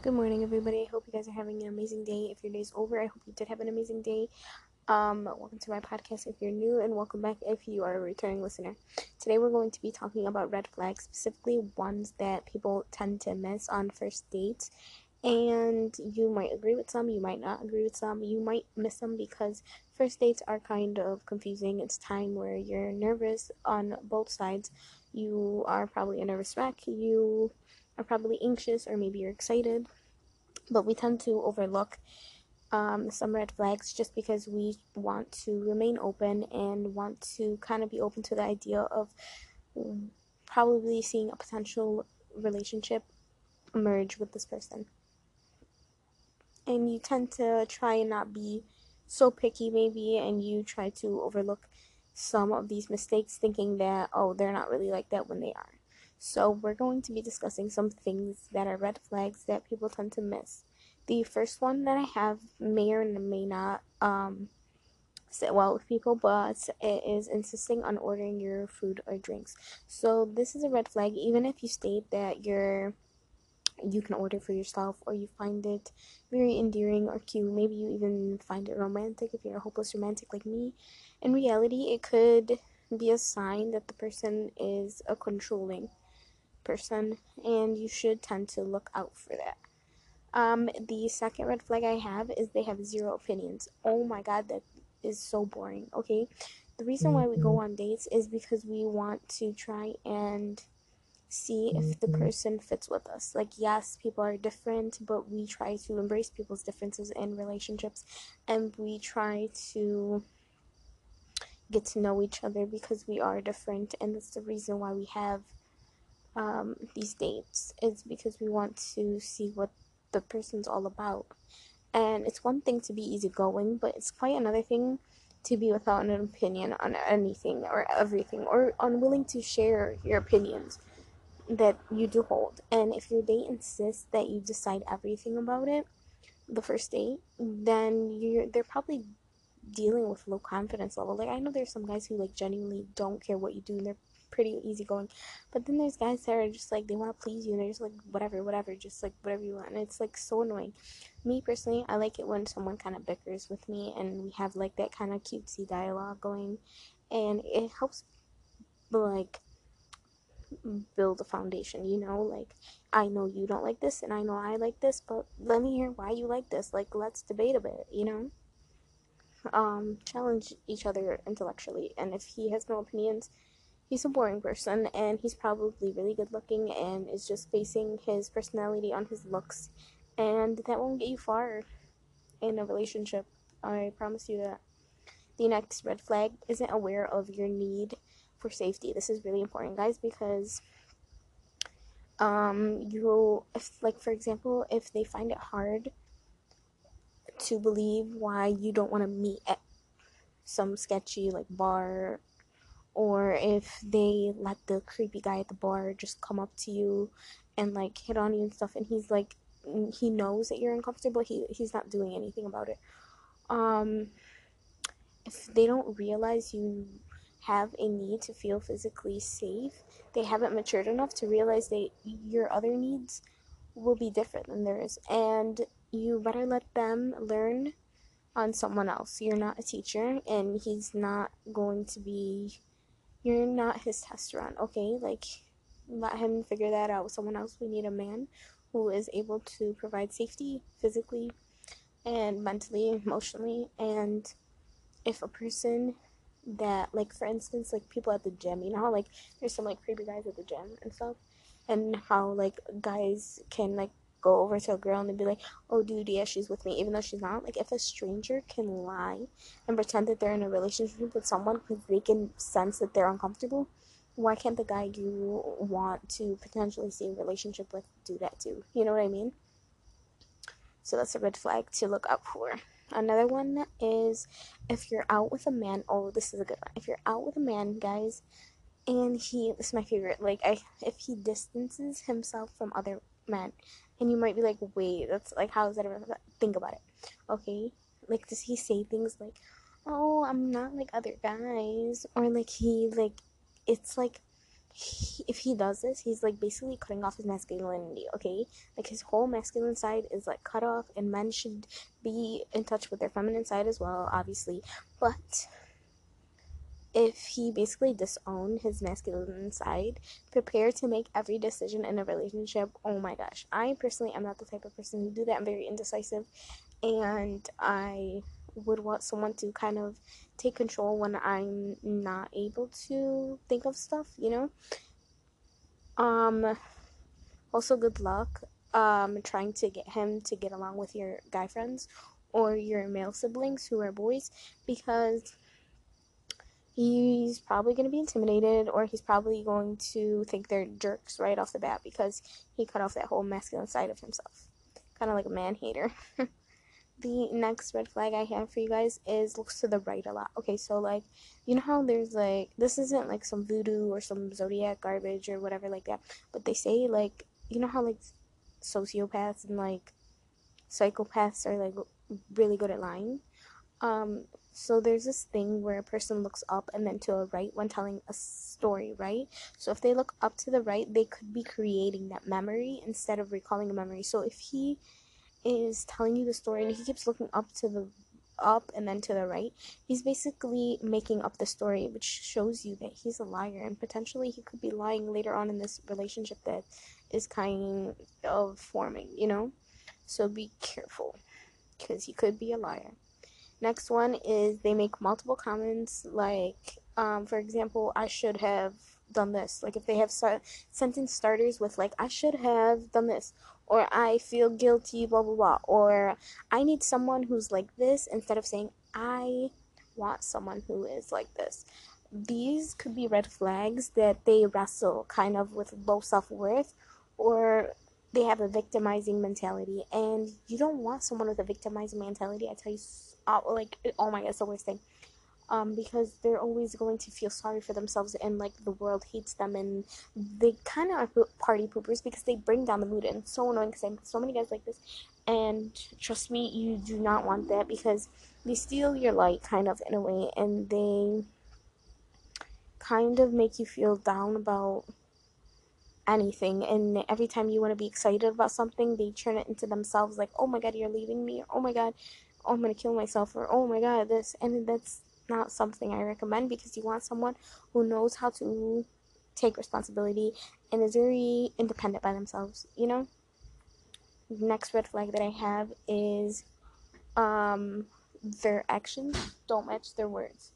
Good morning, everybody. I hope you guys are having an amazing day. If your day's over, I hope you did have an amazing day. Um, welcome to my podcast if you're new, and welcome back if you are a returning listener. Today, we're going to be talking about red flags, specifically ones that people tend to miss on first dates. And you might agree with some, you might not agree with some, you might miss them because first dates are kind of confusing. It's time where you're nervous on both sides. You are probably a nervous wreck. You are probably anxious or maybe you're excited, but we tend to overlook um, some red flags just because we want to remain open and want to kind of be open to the idea of probably seeing a potential relationship emerge with this person. And you tend to try and not be so picky, maybe, and you try to overlook some of these mistakes, thinking that, oh, they're not really like that when they are. So, we're going to be discussing some things that are red flags that people tend to miss. The first one that I have may or may not um, sit well with people, but it is insisting on ordering your food or drinks. So, this is a red flag, even if you state that you're you can order for yourself or you find it very endearing or cute. Maybe you even find it romantic if you're a hopeless romantic like me. In reality, it could be a sign that the person is a controlling person, and you should tend to look out for that. Um, the second red flag I have is they have zero opinions. Oh my god, that is so boring. Okay, the reason why we go mm-hmm. on dates is because we want to try and see if the mm-hmm. person fits with us. Like, yes, people are different, but we try to embrace people's differences in relationships and we try to get to know each other because we are different, and that's the reason why we have um, these dates is because we want to see what the person's all about. And it's one thing to be easygoing, but it's quite another thing to be without an opinion on anything or everything, or unwilling to share your opinions that you do hold. And if your date insists that you decide everything about it, the first date, then you're they're probably dealing with low confidence level. Like I know there's some guys who like genuinely don't care what you do and they're pretty easygoing. But then there's guys that are just like they want to please you and they're just like whatever, whatever, just like whatever you want. And it's like so annoying. Me personally, I like it when someone kind of bickers with me and we have like that kind of cutesy dialogue going, and it helps like build a foundation, you know? Like, I know you don't like this, and I know I like this, but let me hear why you like this. Like, let's debate a bit, you know? Um, challenge each other intellectually, and if he has no opinions, he's a boring person and he's probably really good looking and is just basing his personality on his looks. And that won't get you far in a relationship i promise you that. The next red flag isn't aware of your need for safety. This is really important guys because um you if like for example if they find it hard to believe why you don't want to meet at some sketchy like bar or if they let the creepy guy at the bar just come up to you and like hit on you and stuff and he's like he knows that you're uncomfortable he he's not doing anything about it. Um if they don't realize you have a need to feel physically safe they haven't matured enough to realize that your other needs will be different than theirs and you better let them learn on someone else. You're not a teacher and he's not going to be you're not his test run, okay? Like, let him figure that out with someone else. We need a man who is able to provide safety physically and mentally, emotionally. And if a person that, like, for instance, like people at the gym, you know how, like, there's some, like, creepy guys at the gym and stuff, and how, like, guys can, like, go over to a girl and be like, oh, dude, yeah, she's with me, even though she's not. Like, if a stranger can lie and pretend that they're in a relationship with someone because they can sense that they're uncomfortable, why can't the guy you want to potentially see a relationship with do that too? You know what I mean? So that's a red flag to look out for. Another one is if you're out with a man. Oh, this is a good one. If you're out with a man, guys, and he this is my favorite. Like I, if he distances himself from other men, and you might be like, wait, that's like, how is that ever think about it? Okay, like, does he say things like, oh, I'm not like other guys, or like he like, it's like he, if he does this, he's like basically cutting off his masculinity, okay? Like his whole masculine side is like cut off, and men should be in touch with their feminine side as well, obviously. But if he basically disowned his masculine side, prepare to make every decision in a relationship. Oh my gosh. I personally am not the type of person who do that. I'm very indecisive and I would want someone to kind of take control when I'm not able to think of stuff, you know? Um also good luck um trying to get him to get along with your guy friends or your male siblings who are boys because he's probably going to be intimidated or he's probably going to think they're jerks right off the bat because he cut off that whole masculine side of himself. Kind of like a man hater. the next red flag I have for you guys is looks to the right a lot. Okay, so like, you know how there's like, this isn't like some voodoo or some zodiac garbage or whatever like that, but they say like, you know how like sociopaths and like psychopaths are like really good at lying? Um, so there's this thing where a person looks up and then to a right when telling a story, right? So if they look up to the right, they could be creating that memory instead of recalling a memory. So if he is telling you the story and he keeps looking up to the up and then to the right, he's basically making up the story, which shows you that he's a liar and potentially he could be lying later on in this relationship that is kind of forming, you know? So be careful because he could be a liar. Next one is they make multiple comments, like, um, for example, I should have done this. Like, if they have sentence starters with, like, I should have done this, or I feel guilty, blah, blah, blah, or I need someone who's like this, instead of saying, I want someone who is like this. These could be red flags that they wrestle kind of with low self worth or they have a victimizing mentality and you don't want someone with a victimizing mentality i tell you like oh my god it's the worst thing. Um, because they're always going to feel sorry for themselves and like the world hates them and they kind of are party poopers because they bring down the mood and it's so annoying because I so many guys like this. And trust me you do not want that because they steal your light kind of in a way and they kind of make you feel down about anything. And every time you want to be excited about something they turn it into themselves like oh my god you're leaving me. Or, oh my god oh, i'm gonna kill myself or oh my god this and that's not something i recommend because you want someone who knows how to take responsibility and is very independent by themselves you know next red flag that i have is um their actions don't match their words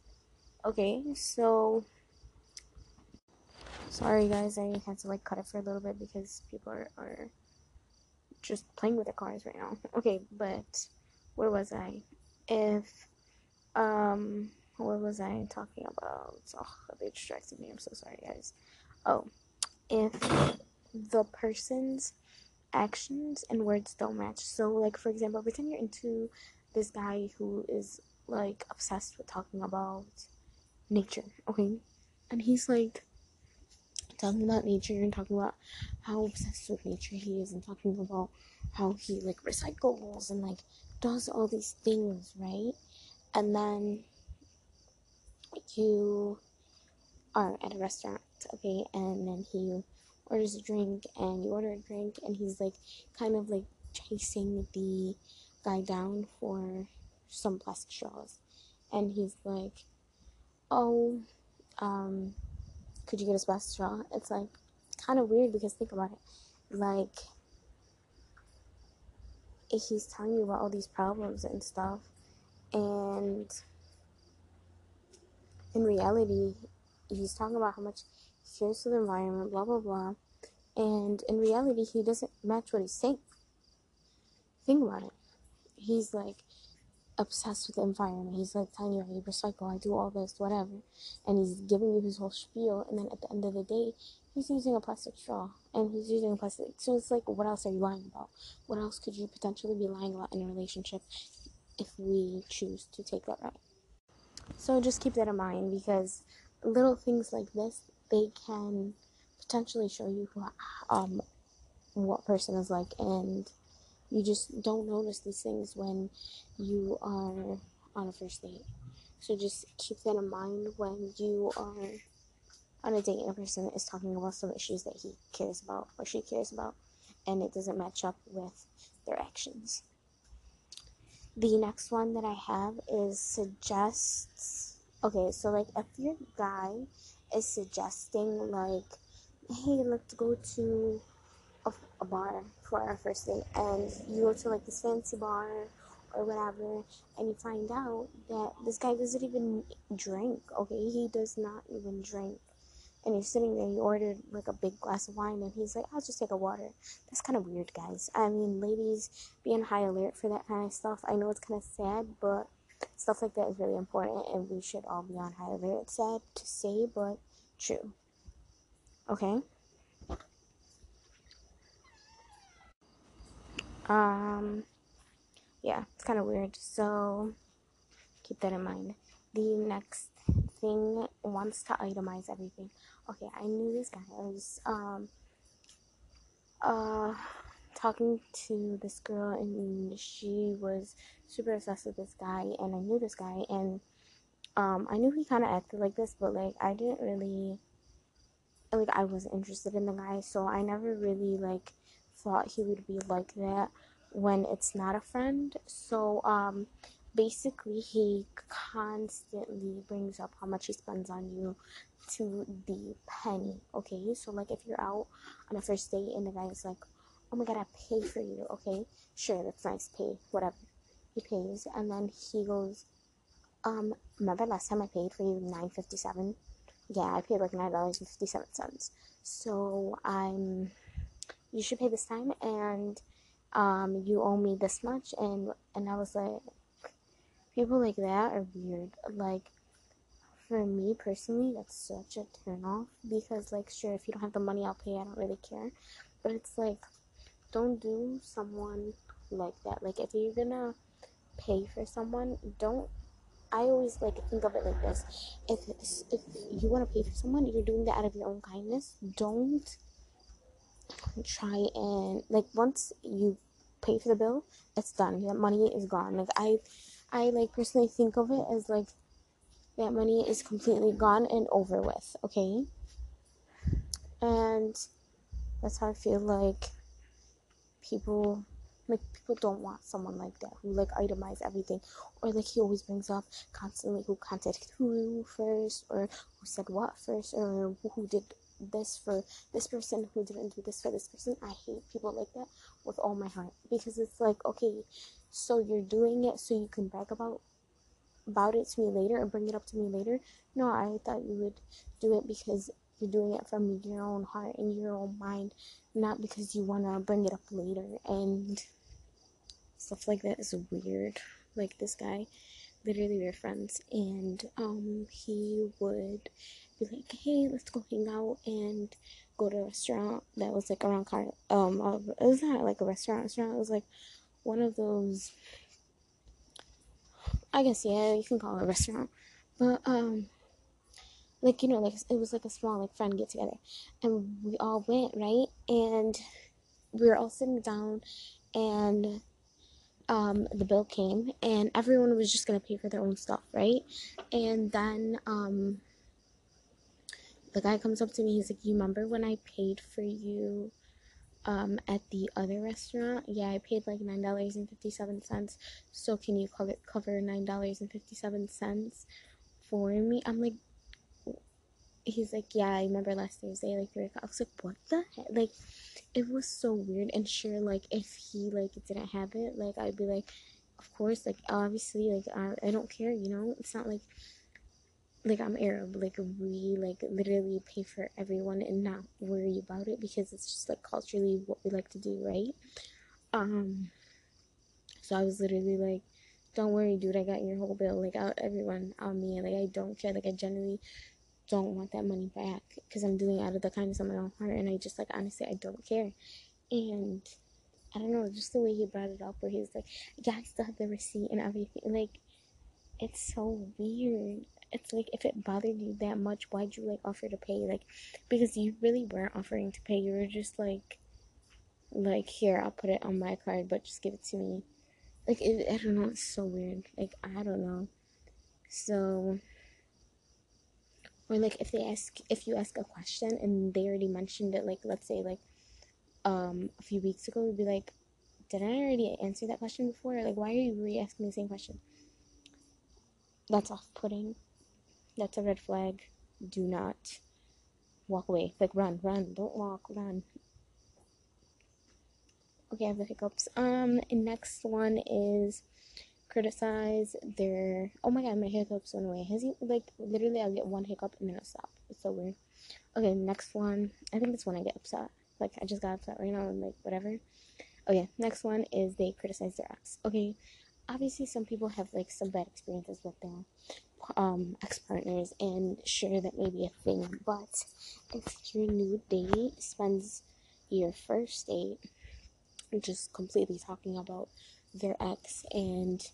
okay so Sorry guys, I had to like cut it for a little bit because people are, are just playing with their cars right now. Okay, but where was I? If um what was I talking about? Oh, they distracted me. I'm so sorry guys. Oh, if the person's actions and words don't match. So like for example, pretend you're into this guy who is like obsessed with talking about nature, okay? And he's like talking about nature and talking about how obsessed with nature he is and talking about how he like recycles and like does all these things, right? And then you are at a restaurant, okay, and then he orders a drink and you order a drink and he's like kind of like chasing the guy down for some plastic straws and he's like oh um could you get us plastic straw? It's like kind of weird because think about it. Like, he's telling you about all these problems and stuff, and in reality, he's talking about how much he cares for the environment, blah blah blah, and in reality, he doesn't match what he's saying. Think about it. He's like, obsessed with the environment. He's like telling you, I recycle, I do all this, whatever. And he's giving you his whole spiel. And then at the end of the day, he's using a plastic straw. And he's using a plastic. So it's like, what else are you lying about? What else could you potentially be lying about in a relationship if we choose to take that route? So just keep that in mind because little things like this, they can potentially show you who, um, what person is like and you just don't notice these things when you are on a first date. So just keep that in mind when you are on a date and a person is talking about some issues that he cares about or she cares about and it doesn't match up with their actions. The next one that I have is suggests. Okay, so like if your guy is suggesting like, hey, let's go to a, a bar for our first date, and you go to like this fancy bar or whatever, and you find out that this guy doesn't even drink. Okay, he does not even drink and you're sitting there, you ordered like a big glass of wine, and he's like, I'll just take a water. That's kind of weird, guys. I mean, ladies, be on high alert for that kind of stuff. I know it's kind of sad, but stuff like that is really important, and we should all be on high alert. It's sad to say, but true. Okay? Um, yeah, it's kind of weird, so keep that in mind. The next thing wants to itemize everything okay, I knew this guy. I was um uh talking to this girl and she was super obsessed with this guy and I knew this guy and um I knew he kind of acted like this but like I didn't really like I wasn't interested in the guy so I never really like thought he would be like that when it's not a friend so um basically he constantly brings up how much he spends on you to the penny okay? So like if you're out on a first date and the guy's like oh my god i pay for you okay? Sure that's nice pay whatever he pays and then he goes um remember last time i paid for you 957 yeah i paid like nine dollars and 57 cents. So i'm you should pay this time and um you owe me this much and and i was like people like that are weird. Like, for me personally, that's such a turn off because, like, sure, if you don't have the money, I'll pay. I don't really care. But it's like, don't do someone like that. Like, if you're gonna pay for someone, don't. I always like think of it like this: if if you want to pay for someone, you're doing that out of your own kindness. Don't try and like once you pay for the bill, it's done. That money is gone. Like I I like personally think of it as like that money is completely gone and over with, okay? And that's how I feel like people like people don't want someone like that who like itemize everything or like he always brings up constantly who contacted who first or who said what first or who did this for this person who didn't do this for this person i hate people like that with all my heart because it's like okay so you're doing it so you can brag about about it to me later and bring it up to me later. No, I thought you would do it because you're doing it from your own heart and your own mind, not because you want to bring it up later. And stuff like that is weird. Like this guy, literally we're friends, and um, he would be like, "Hey, let's go hang out and go to a restaurant that was like around car. Um, it was not like a restaurant. Restaurant. It was like one of those I guess yeah, you can call it a restaurant. But um like you know, like it was like a small like friend get together. And we all went, right? And we were all sitting down and um the bill came and everyone was just gonna pay for their own stuff, right? And then um the guy comes up to me, he's like, You remember when I paid for you um, at the other restaurant, yeah, I paid like nine dollars and fifty seven cents. So can you cover cover nine dollars and fifty seven cents for me? I'm like, he's like, yeah, I remember last Thursday, like three o'clock. I was like, what the heck? Like, it was so weird. And sure, like if he like didn't have it, like I'd be like, of course, like obviously, like I, I don't care, you know. It's not like like I'm Arab, like we like literally pay for everyone and not worry about it because it's just like culturally what we like to do, right? Um so I was literally like, Don't worry, dude, I got your whole bill, like out everyone on me, like I don't care, like I generally don't want that money back because I'm doing out of the kindness of my own heart and I just like honestly I don't care. And I don't know, just the way he brought it up where he's like, Yeah, I still have the receipt and everything like it's so weird it's like if it bothered you that much, why'd you like offer to pay? Like, because you really weren't offering to pay. You were just like, like here, I'll put it on my card, but just give it to me. Like, it, I don't know. It's so weird. Like, I don't know. So, or like if they ask if you ask a question and they already mentioned it like let's say like um a few weeks ago you'd be like did i already answer that question before like why are you re-asking the same question that's off-putting that's a red flag. Do not walk away. Like run run. Don't walk. Run. Okay i have the hiccups. Um next one is criticize their oh my god my hiccups went away. Has he like literally i'll get one hiccup and then I'll stop. It's so weird. Okay next one. I think it's when i get upset. Like i just got upset right now and like whatever. Okay next one is they criticize their ex. Okay obviously some people have like some bad experiences with their um ex partners and sure that may be a thing but if your new date spends your first date just completely talking about their ex and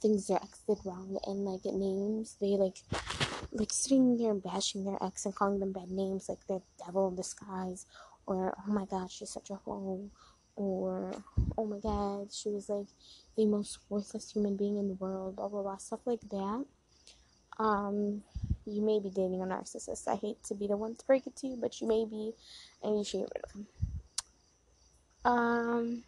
things their ex did wrong and like names they like like sitting there bashing their ex and calling them bad names like they're devil in disguise or oh my god she's such a hoe or oh my god she was like the most worthless human being in the world blah blah blah stuff like that. Um you may be dating a narcissist. I hate to be the one to break it to you but you may be and you should get rid of him um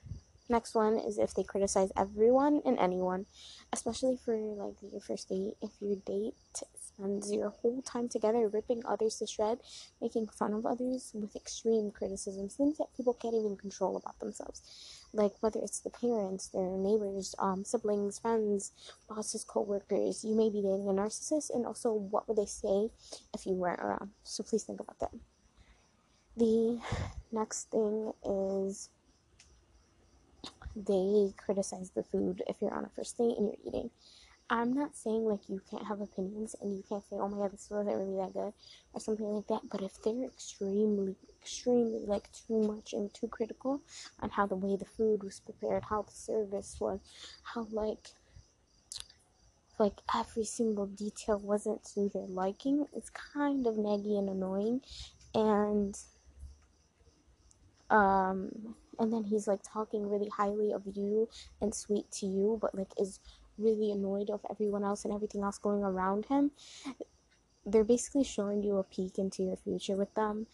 Next one is if they criticize everyone and anyone, especially for like your first date. If your date spends your whole time together ripping others to shred, making fun of others with extreme criticisms, things that people can't even control about themselves. Like whether it's the parents, their neighbors, um, siblings, friends, bosses, co-workers, you may be dating a narcissist, and also what would they say if you weren't around? So please think about that. The next thing is they criticize the food if you're on a first date and you're eating. I'm not saying like you can't have opinions and you can't say, oh my god, this wasn't really that good or something like that. But if they're extremely, extremely like too much and too critical on how the way the food was prepared, how the service was, how like like every single detail wasn't to their liking, it's kind of naggy and annoying. And um and then he's like talking really highly of you and sweet to you, but like is really annoyed of everyone else and everything else going around him. They're basically showing you a peek into your future with them,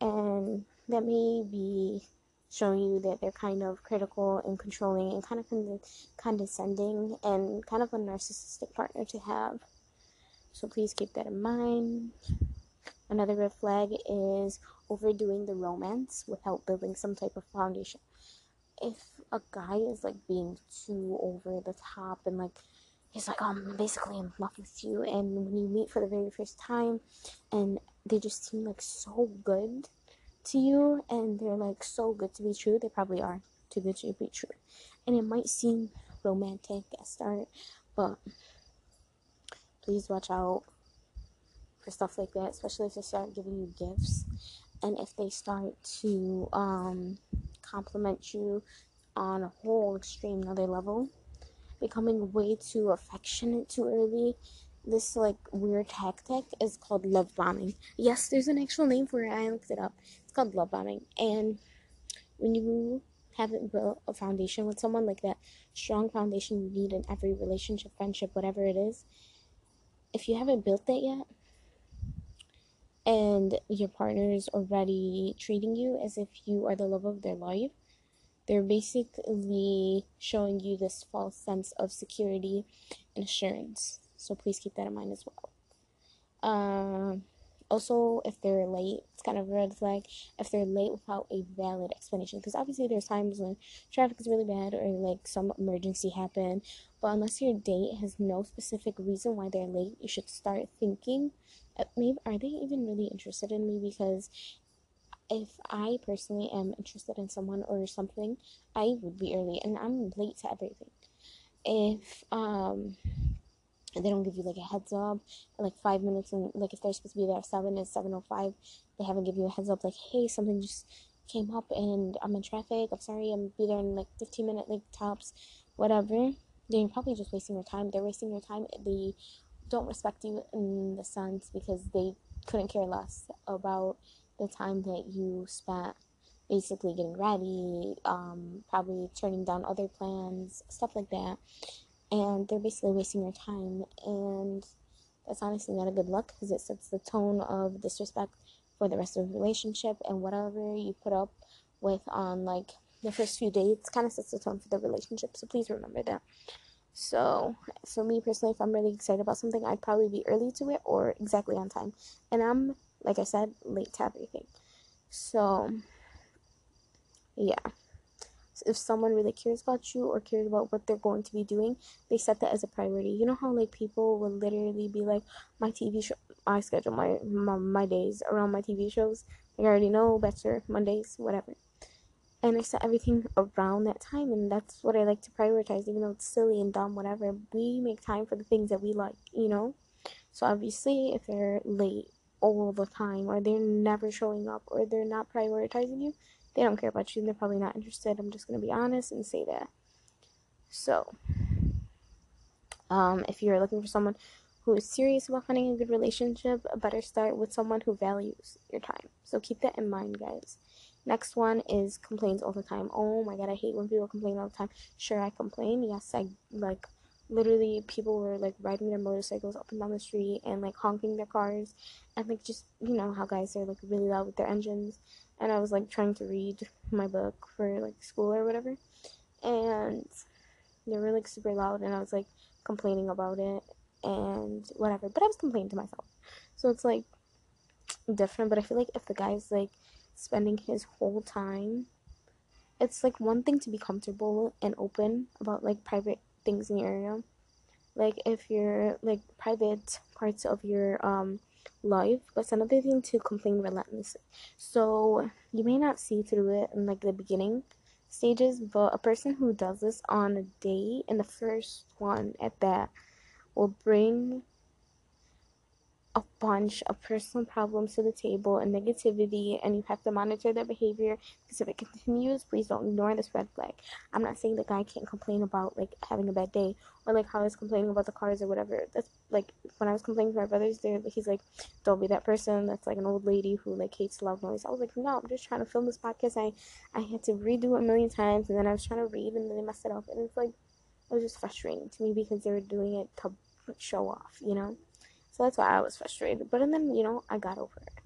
and that may be showing you that they're kind of critical and controlling and kind of condescending and kind of a narcissistic partner to have. So please keep that in mind. Another red flag is overdoing the romance without building some type of foundation. If a guy is like being too over the top and like he's like, oh, I'm basically in love with you, and when you meet for the very first time and they just seem like so good to you and they're like so good to be true, they probably are too good to be true. And it might seem romantic at start, but please watch out for stuff like that, especially if they start giving you gifts and if they start to um, compliment you on a whole extreme another level, becoming way too affectionate too early. This like weird tactic is called love bombing. Yes, there's an actual name for it. I looked it up. It's called love bombing. And when you haven't built a foundation with someone like that strong foundation you need in every relationship, friendship, whatever it is, if you haven't built that yet, and your partner is already treating you as if you are the love of their life, they're basically showing you this false sense of security and assurance. So please keep that in mind as well. Um, also, if they're late, it's kind of a red flag. If they're late without a valid explanation, because obviously there's times when traffic is really bad or like some emergency happened. But unless your date has no specific reason why they're late, you should start thinking maybe are they even really interested in me because if I personally am interested in someone or something, I would be early and I'm late to everything. If um they don't give you like a heads up like five minutes and like if they're supposed to be there at seven it's seven oh five they haven't give you a heads up like hey something just came up and I'm in traffic I'm sorry I'm be there in like 15 minute like tops whatever then you're probably just wasting your time they're wasting your time they don't respect you in the sense because they couldn't care less about the time that you spent basically getting ready, um, probably turning down other plans, stuff like that. And they're basically wasting your time. And that's honestly not a good look because it sets the tone of disrespect for the rest of the relationship and whatever you put up with on like the first few dates kind of sets the tone for the relationship. So please remember that. So, for me personally, if I'm really excited about something, I'd probably be early to it or exactly on time. And I'm, like I said, late to everything. So, yeah. So if someone really cares about you or cares about what they're going to be doing, they set that as a priority. You know how like people will literally be like, my TV show, I schedule my, my my days around my TV shows. Like I already know better Mondays, whatever and I set everything around that time, and that's what I like to prioritize, even though it's silly and dumb, whatever. We make time for the things that we like, you know? So, obviously, if they're late all the time, or they're never showing up, or they're not prioritizing you, they don't care about you, and they're probably not interested. I'm just gonna be honest and say that. So, um, if you're looking for someone who is serious about finding a good relationship, better start with someone who values your time. So, keep that in mind, guys. Next one is complains all the time. Oh my god, I hate when people complain all the time. Sure, I complain. Yes, I like literally people were like riding their motorcycles up and down the street and like honking their cars and like just you know how guys are like really loud with their engines and I was like trying to read my book for like school or whatever and they were like super loud and I was like complaining about it and whatever but I was complaining to myself so it's like different but I feel like if the guy's like spending his whole time. It's like one thing to be comfortable and open about like private things in your area. Like if you're like private parts of your um life, but it's another thing to complain relentlessly. So you may not see through it in like the beginning stages, but a person who does this on a date and the first one at that will bring a bunch of personal problems to the table and negativity, and you have to monitor their behavior because if it continues, please don't ignore this red flag. I'm not saying the guy can't complain about like having a bad day or like how he's complaining about the cars or whatever. That's like when I was complaining to my brothers, there he's like, "Don't be that person that's like an old lady who like hates loud noise." I was like, "No, I'm just trying to film this podcast. I I had to redo it a million times, and then I was trying to read, and then they messed it up, and it's like it was just frustrating to me because they were doing it to show off, you know." So that's why I was frustrated. But and then, you know, I got over it.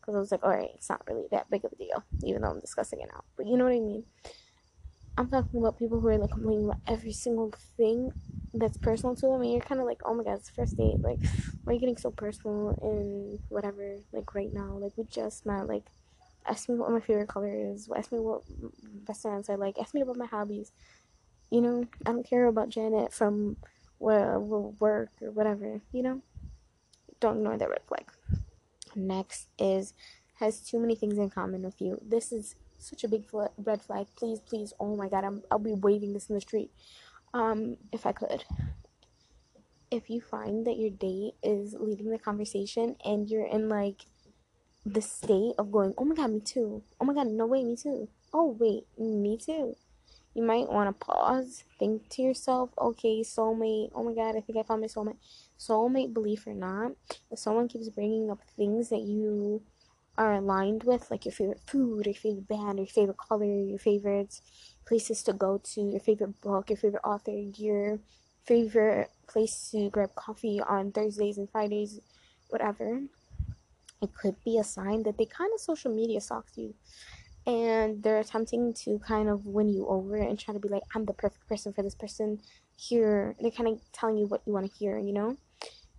Because I was like, alright, it's not really that big of a deal, even though I'm discussing it now. But you know what I mean? I'm talking about people who are like complaining about every single thing that's personal to them, and you're kind of like, oh my god, it's first date. Like, why are you getting so personal and whatever? Like, right now, like, we just met. Like, ask me what my favorite color is. Ask me what restaurants I like. Ask me about my hobbies. You know, I don't care about Janet from where work or whatever. You know, don't ignore the red flag. Next is has too many things in common with you. This is such a big fl- red flag. Please, please. Oh my god, I'm, I'll be waving this in the street. Um, if I could. If you find that your date is leading the conversation and you're in like the state of going, oh my god, me too. Oh my god, no way, me too. Oh wait, me too you might want to pause, think to yourself, okay, soulmate, oh my god, I think I found my soulmate. Soulmate, belief or not, if someone keeps bringing up things that you are aligned with, like your favorite food, or your favorite band, or your favorite color, your favorite places to go to, your favorite book, your favorite author, your favorite place to grab coffee on Thursdays and Fridays, whatever, it could be a sign that they kind of social media stalks you and they're attempting to kind of win you over and try to be like, I'm the perfect person for this person. Here, they're kind of telling you what you want to hear, you know?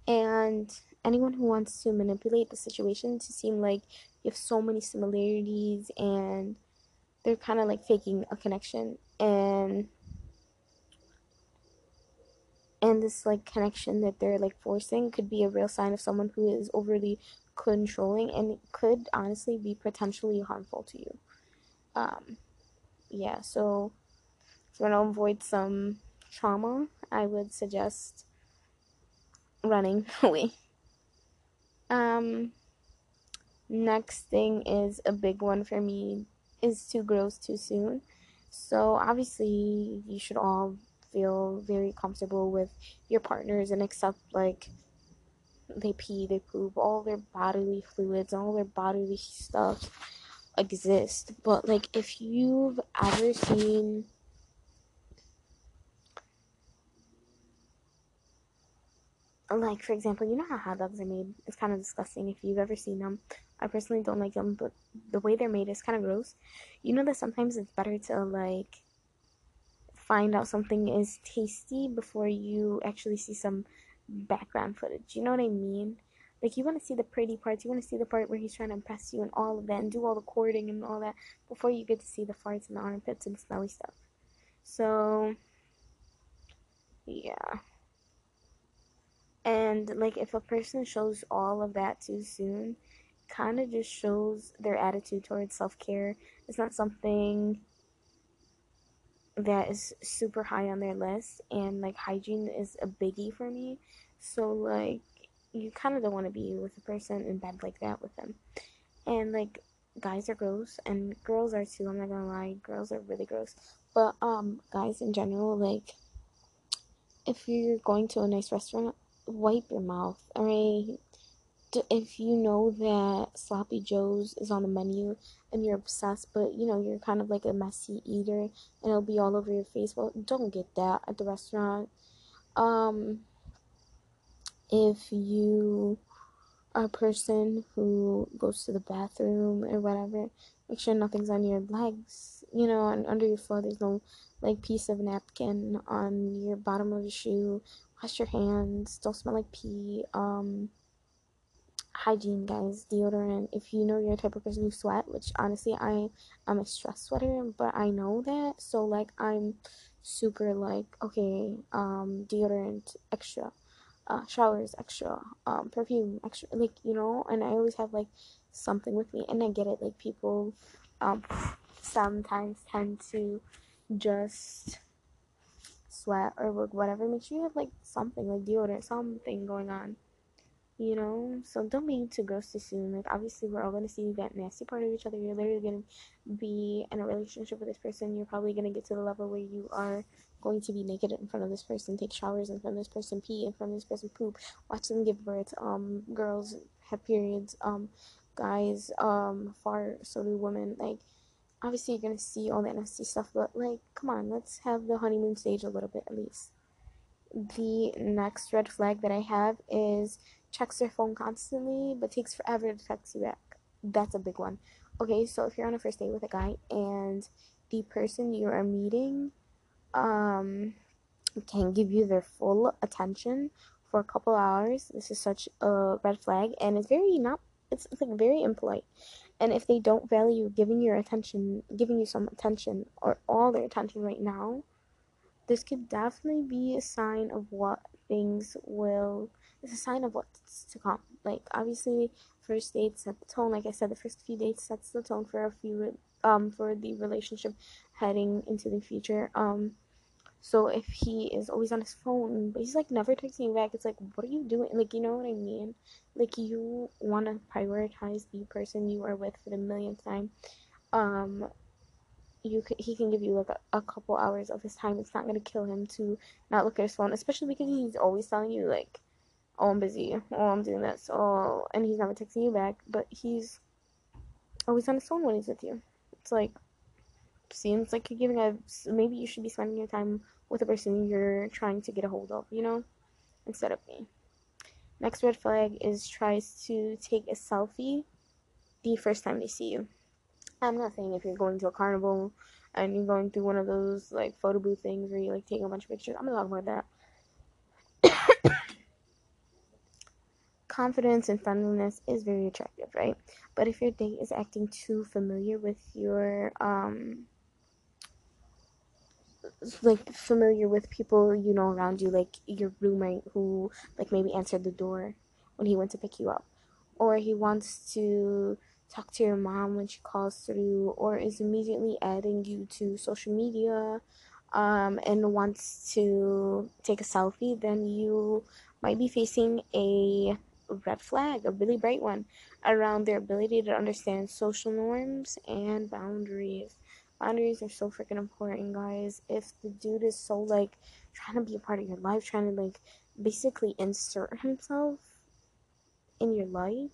And anyone who wants to manipulate the situation to seem like you have so many similarities and they're kind of like faking a connection and and this like connection that they're like forcing could be a real sign of someone who is overly controlling and could honestly be potentially harmful to you um, yeah, so if you want to avoid some trauma, I would suggest running away. Um, next thing is a big one for me is two girls too soon. So obviously you should all feel very comfortable with your partners and accept like they pee, they poop, all their bodily fluids, all their bodily stuff exist, but like if you've ever seen like for example, you know how hot dogs are made? It's kind of disgusting if you've ever seen them. I personally don't like them, but the way they're made is kind of gross. You know that sometimes it's better to like find out something is tasty before you actually see some background footage. You know what I mean? Like you want to see the pretty parts. You want to see the part where he's trying to impress you and all of that, and do all the courting and all that before you get to see the farts and the armpits and smelly stuff. So, yeah. And like if a person shows all of that too soon, kind of just shows their attitude towards self care. It's not something that is super high on their list, and like hygiene is a biggie for me. So like you kind of don't want to be with a person in bed like that with them. And like guys are gross and girls are too. I'm not gonna lie, girls are really gross. But um, guys in general, like if you're going to a nice restaurant, wipe your mouth. Alright. If you know that sloppy joes is on the menu and you're obsessed, but you know you're kind of like a messy eater and it'll be all over your face, well, don't get that at the restaurant. Um, if you are a person who goes to the bathroom or whatever, make sure nothing's on your legs, you know, and under your foot. There's no like piece of napkin on your bottom of your shoe. Wash your hands. Don't smell like pee. Um, hygiene, guys. Deodorant. If you know you're a type of person who sweat, which honestly I am a stress sweater, but I know that, so like I'm super like okay, um, deodorant extra uh, showers extra, um, perfume extra, like you know, and I always have like something with me, and I get it. Like people, um, sometimes tend to just sweat or whatever. Make sure you have like something like deodorant, something going on you know so don't be too gross too soon like obviously we're all to see that nasty part of each other you're literally to be in a relationship with this person you're probably to get to the level where you are going to be naked in front of this person take showers in front of this person pee in front of this person poop watch them give birth um girls have periods um guys um fart so do women like obviously you're to see all that nasty stuff but like come on let's have the honeymoon stage a little bit at least the next red flag that i have is checks their phone constantly but takes forever to text you back. That's a big one. Okay, so if you're on a first date with a guy and the person you are meeting um can give you their full attention for a couple hours, this is such a red flag and it's very not it's, it's like very impolite. And if they don't value giving your attention, giving you some attention or all their attention right now, this could definitely be a sign of what things will it's a sign of what's to come. Like obviously, first dates set the tone. Like I said, the first few dates sets the tone for a few um for the relationship heading into the future. Um, so if he is always on his phone, but he's like never texting back, it's like, what are you doing? Like, you know what I mean? Like, you want to prioritize the person you are with for the millionth time. Um, you could, he can give you like a, a couple hours of his time. It's not gonna kill him to not look at his phone, especially because he's always telling you like oh, I'm busy, oh, I'm doing this, oh, and he's never texting you back, but he's always on his phone when he's with you. It's like, seems like you're giving a, maybe you should be spending your time with the person you're trying to get a hold of, you know, instead of me. Next red flag is tries to take a selfie the first time they see you. I'm not saying if you're going to a carnival and you're going through one of those like photo booth things where you like take a bunch of pictures. I'm not talking about that. confidence and friendliness is very attractive, right? But if your date is acting too familiar with your um like familiar with people you know around you, like your roommate who like maybe answered the door when he went to pick you up, or he wants to talk to your mom when she calls through, or is immediately adding you to social media, um, and wants to take a selfie, then you might be facing a red flag, a really bright one, around their ability to understand social norms and boundaries. Boundaries are so freaking important, guys. If the dude is so like trying to be a part of your life, trying to like basically insert himself in your life,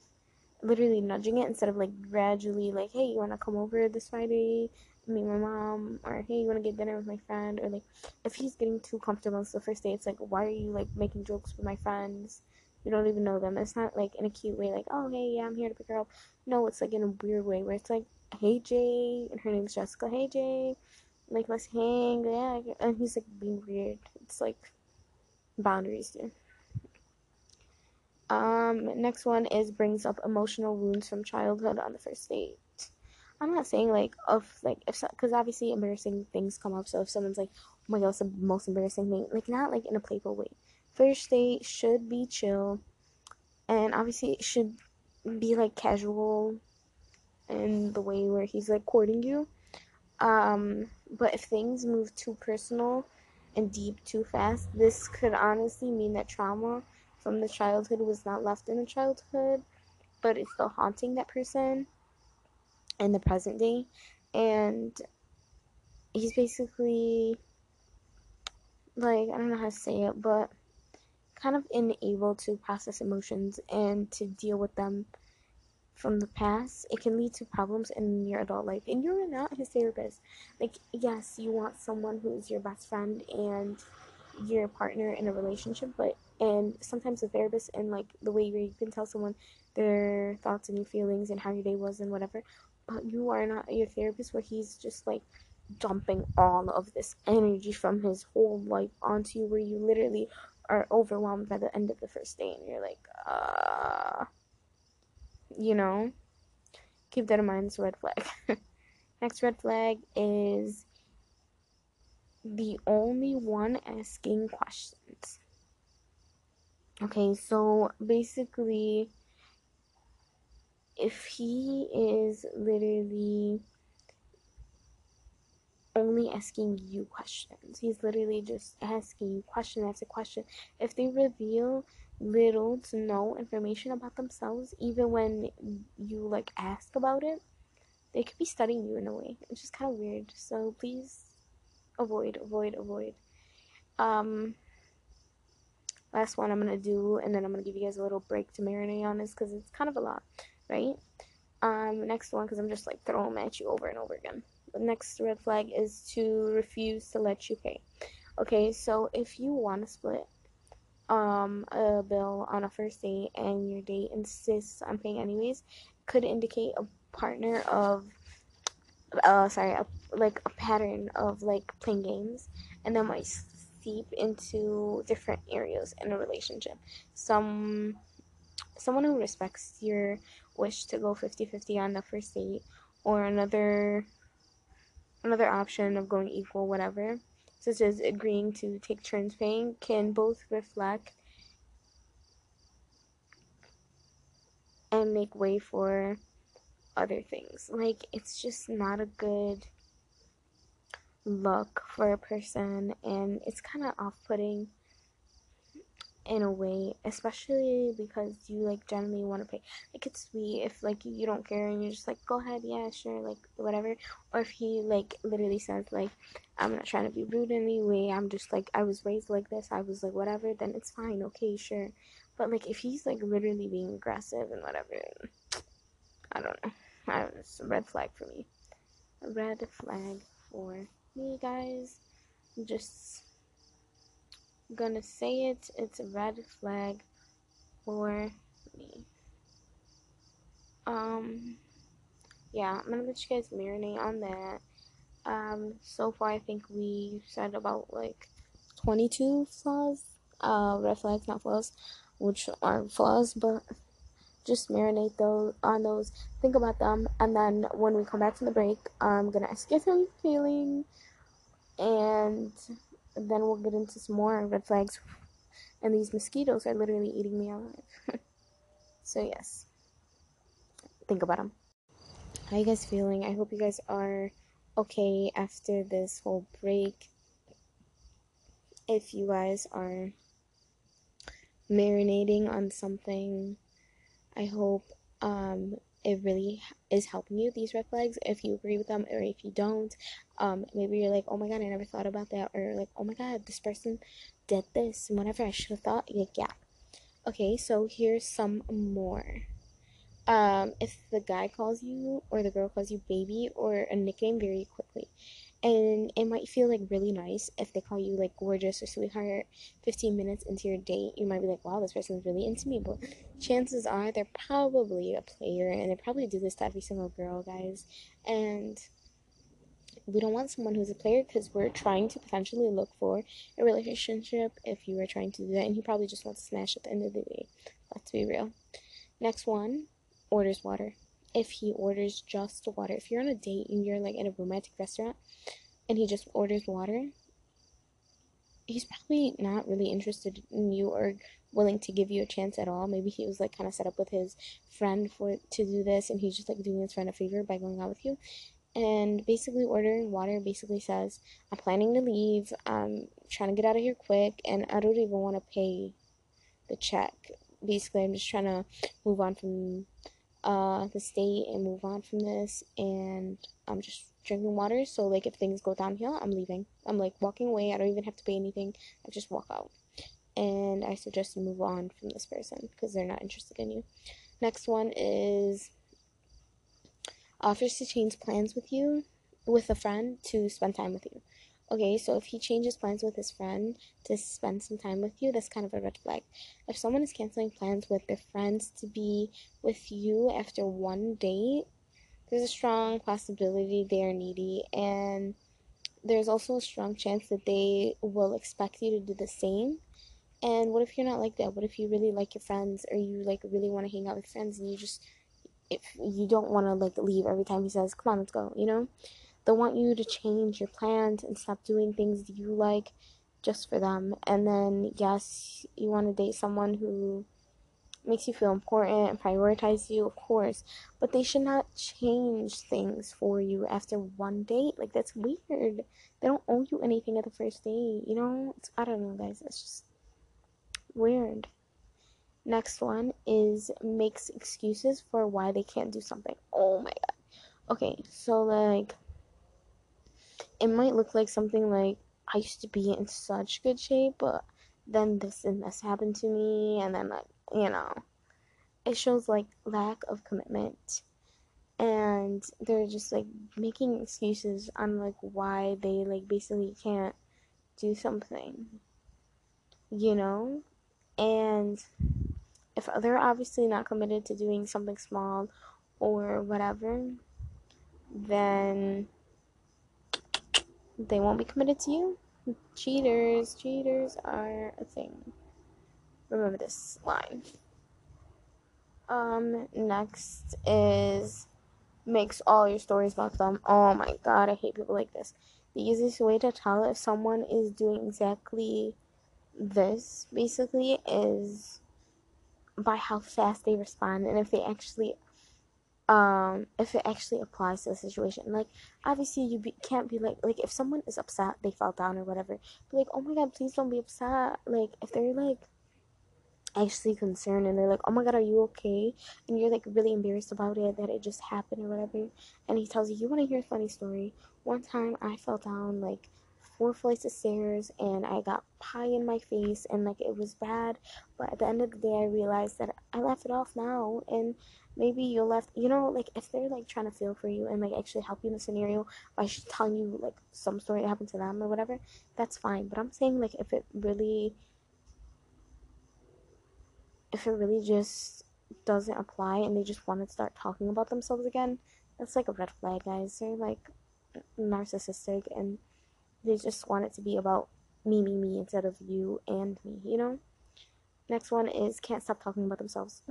literally nudging it instead of like gradually like, hey, you wanna come over this Friday meet my mom or hey you want to get dinner with my friend or like if he's getting too comfortable it's the first day it's like why are you like making jokes with my friends you don't even know them. It's not like in a cute way like oh hey yeah i'm here to pick her up no it's like in a weird way where it's like hey jay and her name's jessica. Hey jay like let's hang. Yeah and he's like being weird. It's like boundaries dude um next one is brings up emotional wounds from childhood on the first date. I'm not saying like of like if because so, obviously embarrassing things come up. So if someone's like, "Oh my god, it's the most embarrassing thing," like not like in a playful way. First date should be chill, and obviously it should be like casual, in the way where he's like courting you. Um, but if things move too personal and deep too fast, this could honestly mean that trauma from the childhood was not left in the childhood, but it's still haunting that person in the present day and he's basically like I don't know how to say it, but kind of unable to process emotions and to deal with them from the past, it can lead to problems in your adult life. And you're not his therapist. Like, yes, you want someone who is your best friend and your partner in a relationship, but and sometimes a therapist and like the way where you can tell someone their thoughts and your feelings and how your day was and whatever but you are not your therapist where he's just like dumping all of this energy from his whole life onto you where you literally are overwhelmed by the end of the first day and you're like uh you know keep that in mind it's a red flag. Next red flag is the only one asking questions. Okay so basically if he is literally only asking you questions, he's literally just asking you question after question. If they reveal little to no information about themselves, even when you like ask about it, they could be studying you in a way. It's just kind of weird. So please avoid, avoid, avoid. Um, last one I'm gonna do, and then I'm gonna give you guys a little break to marinate on this because it's kind of a lot right? Um, next one, because I'm just like throwing them at you over and over again. The next red flag is to refuse to let you pay. Okay, so if you want to split um, a bill on a first date and your date insists on paying anyways, could indicate a partner of, uh, sorry, a, like a pattern of like playing games, and that might seep into different areas in a relationship. Some someone who respects your wish to go 50-50 on the first date or another another option of going equal whatever such as agreeing to take turns paying can both reflect and make way for other things. Like it's just not a good look for a person and it's kind of off-putting in a way, especially because you like generally want to pay. Like it's sweet if like you don't care and you're just like go ahead, yeah, sure, like whatever. Or if he like literally says like I'm not trying to be rude in any way. I'm just like I was raised like this. I was like whatever. Then it's fine, okay, sure. But like if he's like literally being aggressive and whatever, I don't know. I don't it's a red flag for me. A red flag for me, guys. Just gonna say it, it's a red flag for me. Um, yeah, I'm gonna let you guys marinate on that. Um, so far I think we said about like 22 flaws, uh, red flags, not flaws, which are flaws, but just marinate those on those, think about them, and then when we come back from the break, I'm gonna ask you how you're feeling, and then we'll get into some more red flags. And these mosquitoes are literally eating me alive. so, yes. Think about them. How you guys feeling? I hope you guys are okay after this whole break. If you guys are marinating on something, I hope um, it really is helping you these red flags if you agree with them or if you don't um maybe you're like oh my god i never thought about that or like oh my god this person did this and whatever i should have thought like yeah okay so here's some more um if the guy calls you or the girl calls you baby or a nickname very quickly. And it might feel like really nice if they call you like gorgeous or sweetheart 15 minutes into your date. You might be like, wow, this person's really into me. But chances are they're probably a player and they probably do this to every single girl, guys. And we don't want someone who's a player because we're trying to potentially look for a relationship if you are trying to do that. And he probably just wants to smash at the end of the day. Let's be real. Next one orders water. If he orders just water, if you're on a date and you're like in a romantic restaurant and he just orders water, he's probably not really interested in you or willing to give you a chance at all. Maybe he was like kind of set up with his friend for to do this and he's just like doing his friend a favor by going out with you. And basically ordering water basically says, I'm planning to leave, I'm trying to get out of here quick and I don't even want to pay the check basically I'm just trying to move on from uh, the state and move on from this and I'm just drinking water. So like if things go downhill I'm leaving. I'm like walking away. I don't even have to pay anything. I just walk out. And I suggest you move on from this person because they're not interested in you. Next one is offers to change plans with you with a friend to spend time with you Okay, so if he changes plans with his friend to spend some time with you, that's kind of a red flag. If someone is canceling plans with their friends to be with you after one date, there's a strong possibility they are needy, and there's also a strong chance that they will expect you to do the same. And what if you're not like that? What if you really like your friends or you like really want to hang out with friends and you just if you don't want to like leave every time he says, "Come on, let's go," you know? They want you to change your plans and stop doing things you like just for them. And then, yes, you want to date someone who makes you feel important and prioritize you, of course, but they should not change things for you after one date. Like, that's weird. They don't owe you anything at the first date, you know? It's, I don't know, guys. It's just weird. Next one is makes excuses for why they can't do something. Oh my god. Okay, so like it might look like something like I used to be in such good shape, but then this and this happened to me, and then like you know, it shows like lack of commitment, and they're just like making excuses on like why they like basically can't do something, you know, and if they're obviously not committed to doing something small or whatever, then they won't be committed to you. Cheaters, cheaters are a thing. Remember this line. Um, next is makes all your stories about them. Oh my god, I hate people like this. The easiest way to tell if someone is doing exactly this, basically, is by how fast they respond and if they actually um if it actually applies to the situation. Like obviously you be, can't be like like if someone is upset they fell down or whatever be like oh my god please don't be upset. Like if they're like actually concerned and they're like oh my god are you okay? and you're like really embarrassed about it that it just happened or whatever and he tells you you want to hear a funny story? One time i fell down like four flights of stairs and I got pie in my face and like it was bad. But at the end of the day, I realized that I left it off now and maybe you'll left you know like if they're like trying to feel for you and like actually help you in the scenario by telling you like some story that happened to them or whatever that's fine but i'm saying like if it really if it really just doesn't apply and they just want to start talking about themselves again that's like a red flag guys they're like narcissistic and they just want it to be about me me me instead of you and me you know next one is can't stop talking about themselves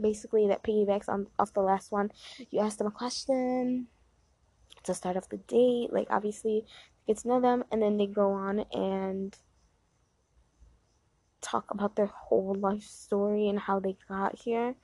basically that piggybacks on off the last one. You ask them a question to start off the date, like obviously get to know them, and then they go on and talk about their whole life story and how they got here.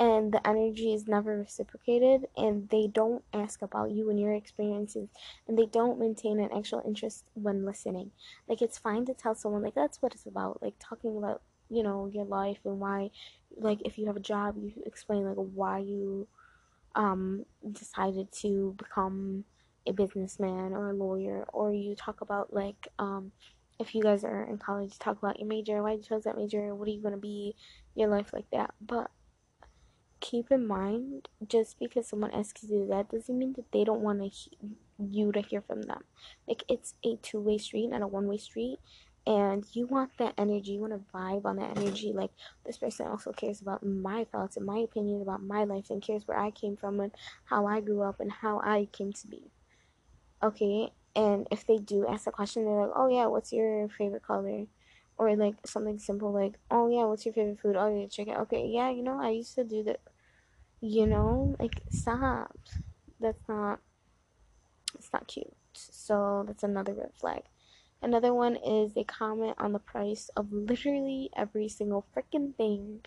And the energy is never reciprocated, and they don't ask about you and your experiences, and they don't maintain an actual interest when listening. Like, it's fine to tell someone, like, that's what it's about, like, talking about you know your life and why like if you have a job you explain like why you um decided to become a businessman or a lawyer or you talk about like um if you guys are in college talk about your major why you chose that major what are you going to be your life like that but keep in mind just because someone asks you that doesn't mean that they don't want to he- you to hear from them. Like it's a two-way street not a one-way street and you want that energy you want to vibe on that energy. Like this person also cares about my thoughts and my opinion about my life and cares where i came from and how i grew up and how i came to be. Okay? And if they do ask a question they're like oh yeah what's your favorite color? Or like something simple like oh yeah what's your favorite food? Oh yeah chicken okay yeah you know i used to do that you know? Like stop. That's not it's not cute. So that's another red flag. Another one is they comment on the price of literally every single freaking thing.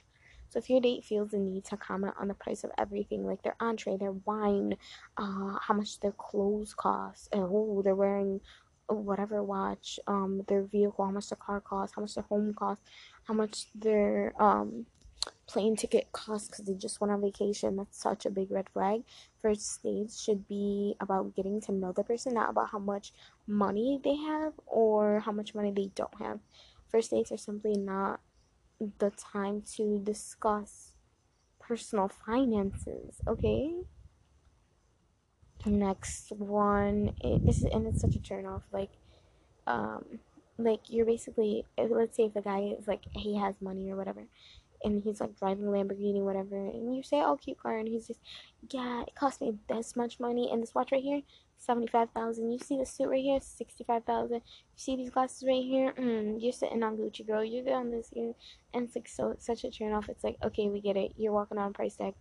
So if your date feels the need to comment on the price of everything, like their entree, their wine, uh, how much their clothes cost, and oh, they're wearing whatever watch, um, their vehicle, how much their car costs, how much their home costs, how much their um plane ticket costs because they just went on vacation. That's such a big red flag. First dates should be about getting to know the person, not about how much money they have or how much money they don't have. First dates are simply not the time to discuss personal finances, okay? Next one, is, and it's such a turn off. Like, um, like you're basically, let's say if the guy is like he has money or whatever, and he's like driving a Lamborghini, whatever, and you say, "Oh, cute car," and he's just, "Yeah, it cost me this much money, and this watch right here, seventy-five thousand. You see the suit right here, sixty-five thousand. You see these glasses right here, mm, you're sitting on Gucci, girl. You're on this and it's like so such a turn off. It's like, okay, we get it. You're walking on a price tag.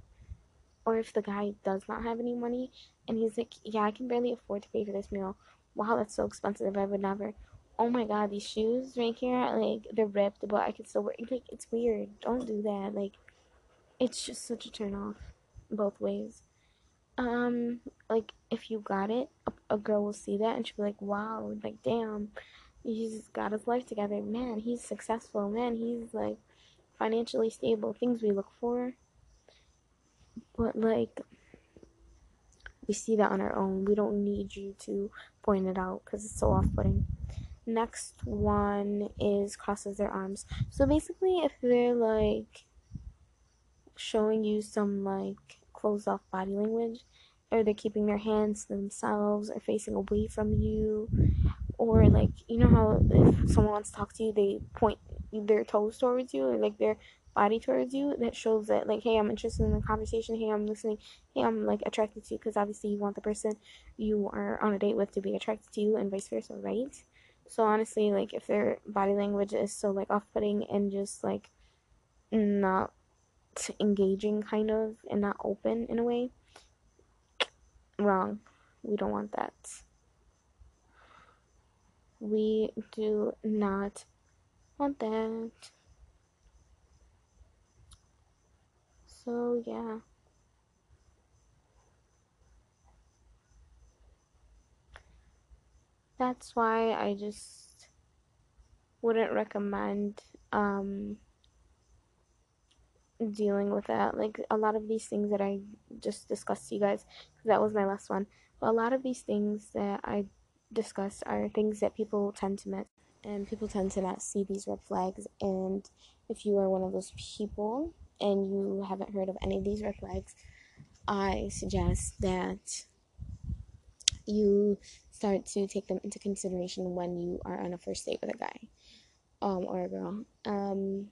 Or if the guy does not have any money, and he's like, "Yeah, I can barely afford to pay for this meal. Wow, that's so expensive. I would never." Oh my god, these shoes right here, like they're ripped, but I can still wear. Like it's weird. Don't do that. Like it's just such a turn off, both ways. Um, like if you got it, a, a girl will see that and she'll be like, wow, like damn, he's got his life together. Man, he's successful. Man, he's like financially stable. Things we look for. But like we see that on our own. We don't need you to point it out because it's so off-putting next one is crosses their arms. So basically, if they're like showing you some like closed off body language, or they're keeping their hands to themselves or facing away from you, or like you know how if someone wants to talk to you, they point their toes towards you or like their body towards you that shows that like hey i'm interested in the conversation. Hey i'm listening. Hey i'm like attracted to you because obviously you want the person you are on a date with to be attracted to you and vice versa right so honestly, like if their body language is so like off-putting and just like not engaging kind of and not open in a way, wrong. We don't want that. We do not want that. So yeah. That's why I just wouldn't recommend um, dealing with that. Like a lot of these things that I just discussed to you guys, because that was my last one. But a lot of these things that I discussed are things that people tend to miss, and people tend to not see these red flags. And if you are one of those people and you haven't heard of any of these red flags, I suggest that you start to take them into consideration when you are on a first date with a guy um, or a girl. Um,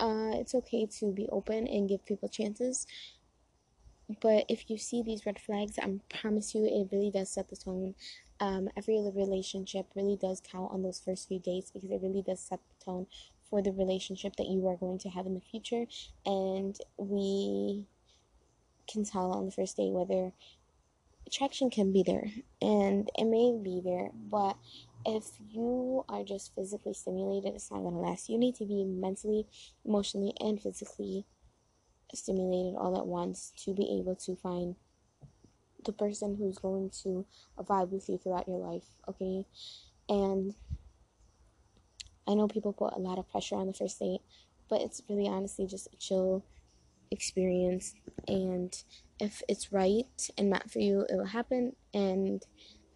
uh, it's okay to be open and give people chances. But if you see these red flags, I promise you it really does set the tone. Um, every relationship really does count on those first few dates because it really does set the tone for the relationship that you are going to have in the future. And we can tell on the first date whether attraction can be there and it may be there, but if you are just physically stimulated, it's not going to last. You need to be mentally, emotionally, and physically stimulated all at once to be able to find the person who's going to vibe with you throughout your life, okay? And I know people put a lot of pressure on the first date, but it's really honestly just a chill experience and if it's right and meant for you it will happen and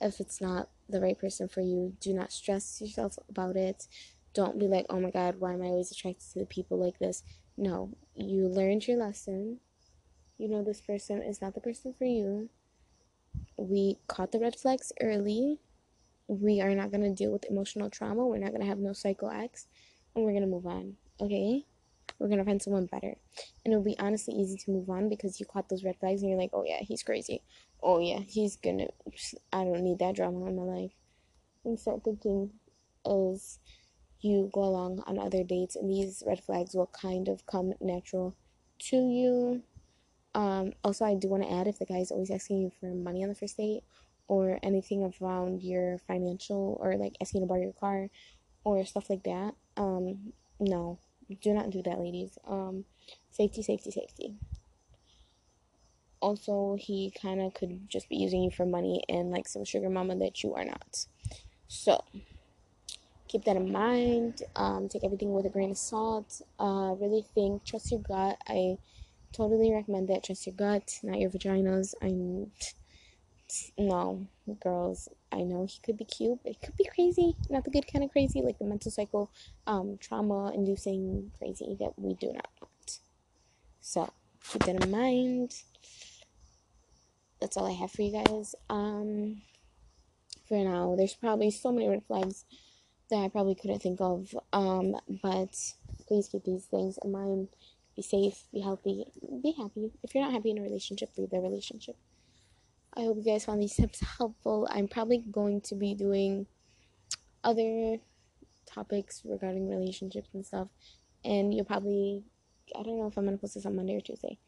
if it's not the right person for you do not stress yourself about it don't be like oh my god why am i always attracted to the people like this no you learned your lesson. You know this person is not the person for you. We caught the red flags early. We are not going to deal with emotional trauma. We're not going to have no psycho acts. And we're going to move on. Okay? We're to find someone better. And it'll be honestly easy to move on because you caught those red flags and you're like, oh yeah, he's crazy. Oh yeah, he's to. I don't need that drama in my life. And start thinking as you go along on other dates, and these red flags will kind of come natural to you. Um, also, I do want to add if the guy is always asking you for money on the first date or anything around your financial or like asking to borrow your car or stuff like that, um, no, do not do that, ladies. Um, safety, safety, safety. Also, he kind of could just be using you for money and like some sugar mama that you are not. So, keep that in mind. Um, take everything with a grain of salt. Uh, really think, trust your gut. I totally recommend that. Trust your gut, not your vaginas. I'm no girls. I know he could be cute, but he could be crazy. Not the good kind of crazy, like the mental cycle, um, trauma-inducing crazy that we do not want. So keep that in mind. That's all I have for you guys. Um, for now, there's probably so many red flags that I probably couldn't think of. Um, but please keep these things in mind. Be safe, be healthy, be happy. If you're not happy in a relationship, leave the relationship. I hope you guys found these tips helpful. I'm probably going to be doing other topics regarding relationships and stuff. And you'll probably, I don't know if I'm going to post this on Monday or Tuesday.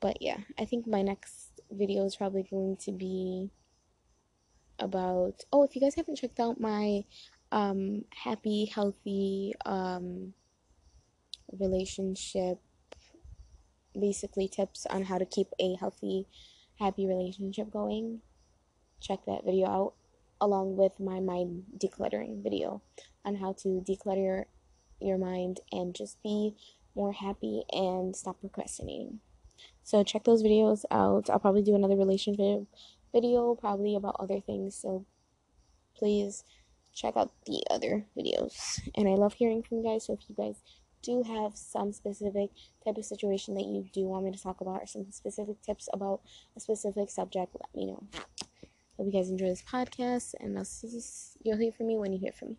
But yeah, I think my next video is probably going to be about. Oh, if you guys haven't checked out my um, happy, healthy um, relationship, basically tips on how to keep a healthy, happy relationship going. Check that video out along with my mind decluttering video on how to declutter your mind and just be more happy and stop procrastinating. So check those videos out. I'll probably do another relationship video probably about other things. So please check out the other videos. And I love hearing from you guys. So if you guys do have some specific type of situation that you do want me to talk about or some specific tips about a specific subject, let me know. Hope you guys enjoy this podcast and I'll see you, you'll hear from me when you hear from me.